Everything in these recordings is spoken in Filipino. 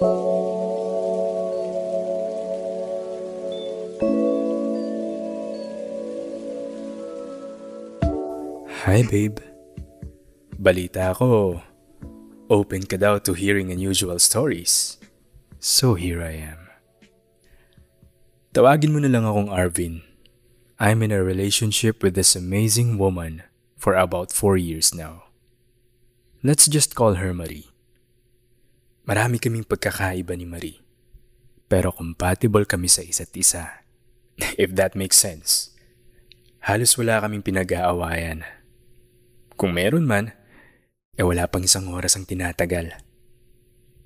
Hi babe. Balita ko, open ka daw to hearing unusual stories. So here I am. Tawagin mo na lang akong Arvin. I'm in a relationship with this amazing woman for about four years now. Let's just call her Marie. Marami kaming pagkakaiba ni Marie. Pero compatible kami sa isa't isa. If that makes sense. Halos wala kaming pinag-aawayan. Kung meron man, eh wala pang isang oras ang tinatagal.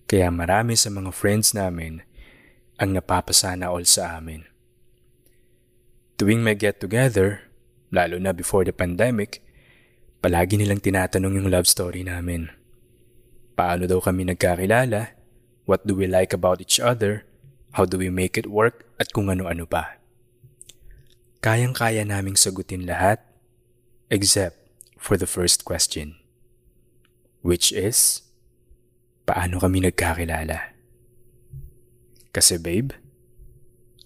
Kaya marami sa mga friends namin ang napapasana all sa amin. Tuwing may get together, lalo na before the pandemic, palagi nilang tinatanong yung love story namin. Paano daw kami nagkakilala? What do we like about each other? How do we make it work? At kung ano-ano pa. Kayang-kaya naming sagutin lahat except for the first question. Which is, paano kami nagkakilala? Kasi babe,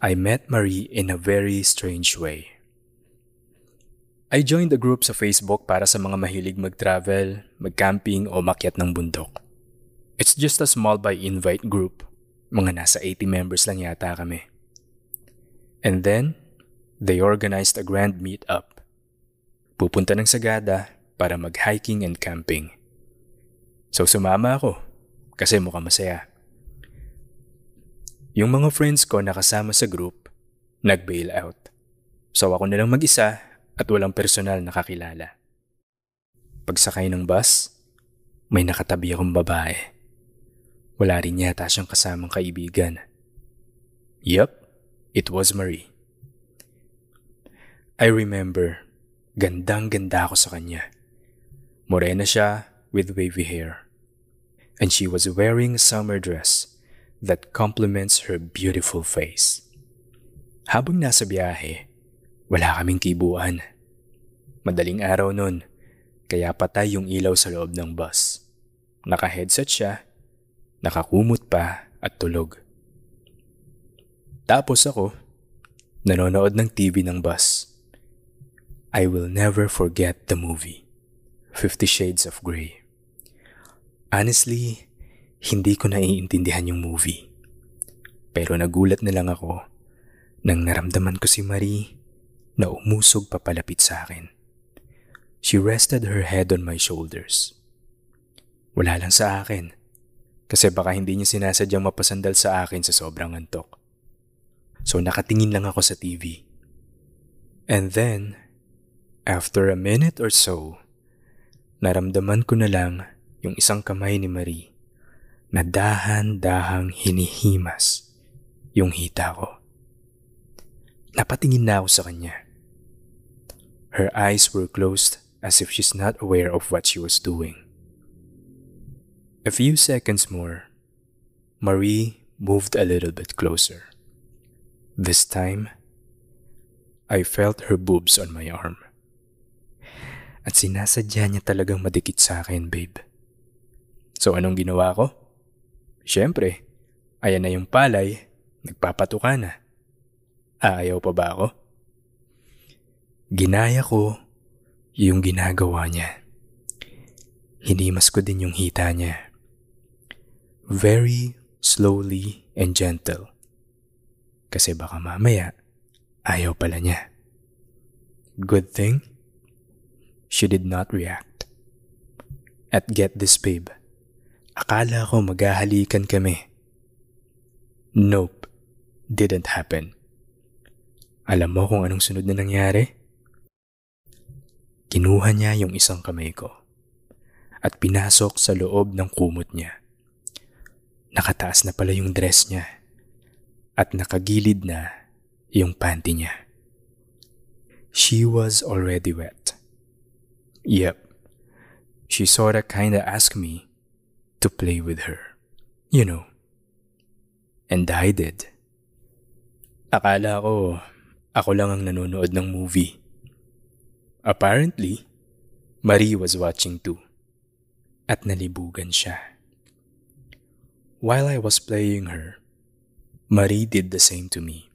I met Marie in a very strange way. I joined a group sa Facebook para sa mga mahilig mag-travel, mag-camping o makyat ng bundok. It's just a small by invite group. Mga nasa 80 members lang yata kami. And then, they organized a grand meet-up. Pupunta ng Sagada para mag-hiking and camping. So sumama ako kasi mukhang masaya. Yung mga friends ko nakasama sa group, nag-bail out. So ako na lang mag-isa at walang personal nakakilala. Pagsakay ng bus, may nakatabi akong babae. Wala rin yata siyang kasamang kaibigan. Yup, it was Marie. I remember Gandang-ganda ako sa kanya. Morena siya with wavy hair. And she was wearing a summer dress that complements her beautiful face. Habang nasa biyahe, wala kaming kibuan. Madaling araw nun, kaya patay yung ilaw sa loob ng bus. Naka-headset siya, nakakumot pa at tulog. Tapos ako, nanonood ng TV ng bus. I will never forget the movie, Fifty Shades of Grey. Honestly, hindi ko naiintindihan yung movie. Pero nagulat na lang ako nang naramdaman ko si Marie na umusog papalapit sa akin. She rested her head on my shoulders. Wala lang sa akin kasi baka hindi niya sinasadyang mapasandal sa akin sa sobrang antok. So nakatingin lang ako sa TV. And then, After a minute or so, naramdaman ko na lang yung isang kamay ni Marie na dahan-dahang hinihimas yung hita ko. Napatingin na ako sa kanya. Her eyes were closed as if she's not aware of what she was doing. A few seconds more, Marie moved a little bit closer. This time, I felt her boobs on my arm. At sinasadya niya talagang madikit sa akin, babe. So anong ginawa ko? Siyempre, ayan na yung palay, nagpapatuka na. Aayaw pa ba ako? Ginaya ko yung ginagawa niya. Hinimas ko din yung hita niya. Very slowly and gentle. Kasi baka mamaya, ayaw pala niya. Good thing, She did not react. At get this babe, akala ko maghahalikan kami. Nope, didn't happen. Alam mo kung anong sunod na nangyari? Kinuha niya yung isang kamay ko at pinasok sa loob ng kumot niya. Nakataas na pala yung dress niya at nakagilid na yung panty niya. She was already wet. Yep. She sorta kinda asked me to play with her. You know. And I did. Akala ko, ako lang ang nanonood ng movie. Apparently, Marie was watching too. At nalibugan siya. While I was playing her, Marie did the same to me.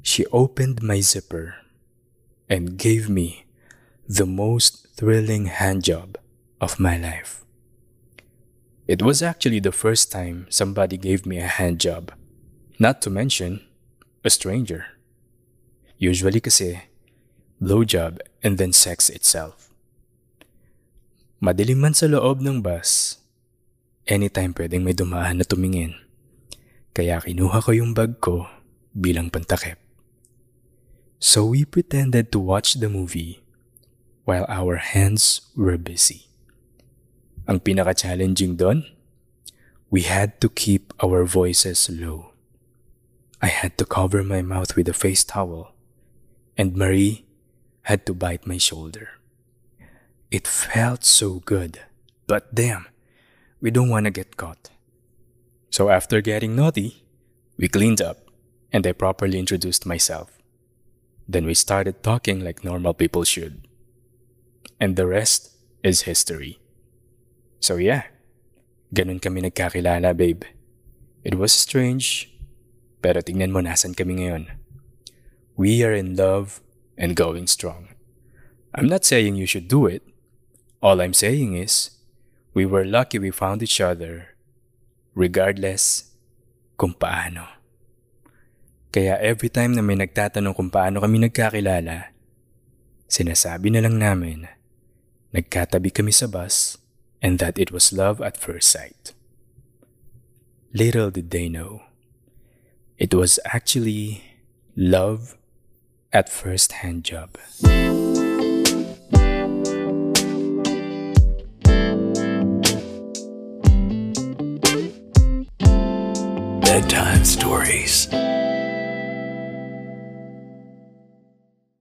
She opened my zipper and gave me the most thrilling handjob of my life. It was actually the first time somebody gave me a handjob, not to mention a stranger. Usually kasi, blowjob and then sex itself. Madilim man sa loob ng bus, anytime pwedeng may dumaan na tumingin. Kaya kinuha ko yung bag ko bilang pantakip. So we pretended to watch the movie while our hands were busy. Ang pinaka-challenging doon, we had to keep our voices low. I had to cover my mouth with a face towel, and Marie had to bite my shoulder. It felt so good, but damn, we don't want to get caught. So after getting naughty, we cleaned up and I properly introduced myself. Then we started talking like normal people should. And the rest is history. So yeah, ganun kami nagkakilala, babe. It was strange, pero tingnan mo nasan kami ngayon. We are in love and going strong. I'm not saying you should do it. All I'm saying is, we were lucky we found each other, regardless kung paano. Kaya every time na may nagtatanong kung paano kami nagkakilala, sinasabi na lang namin, nagkatabi kami sa bus and that it was love at first sight. Little did they know, it was actually love at first hand job. Bedtime Stories.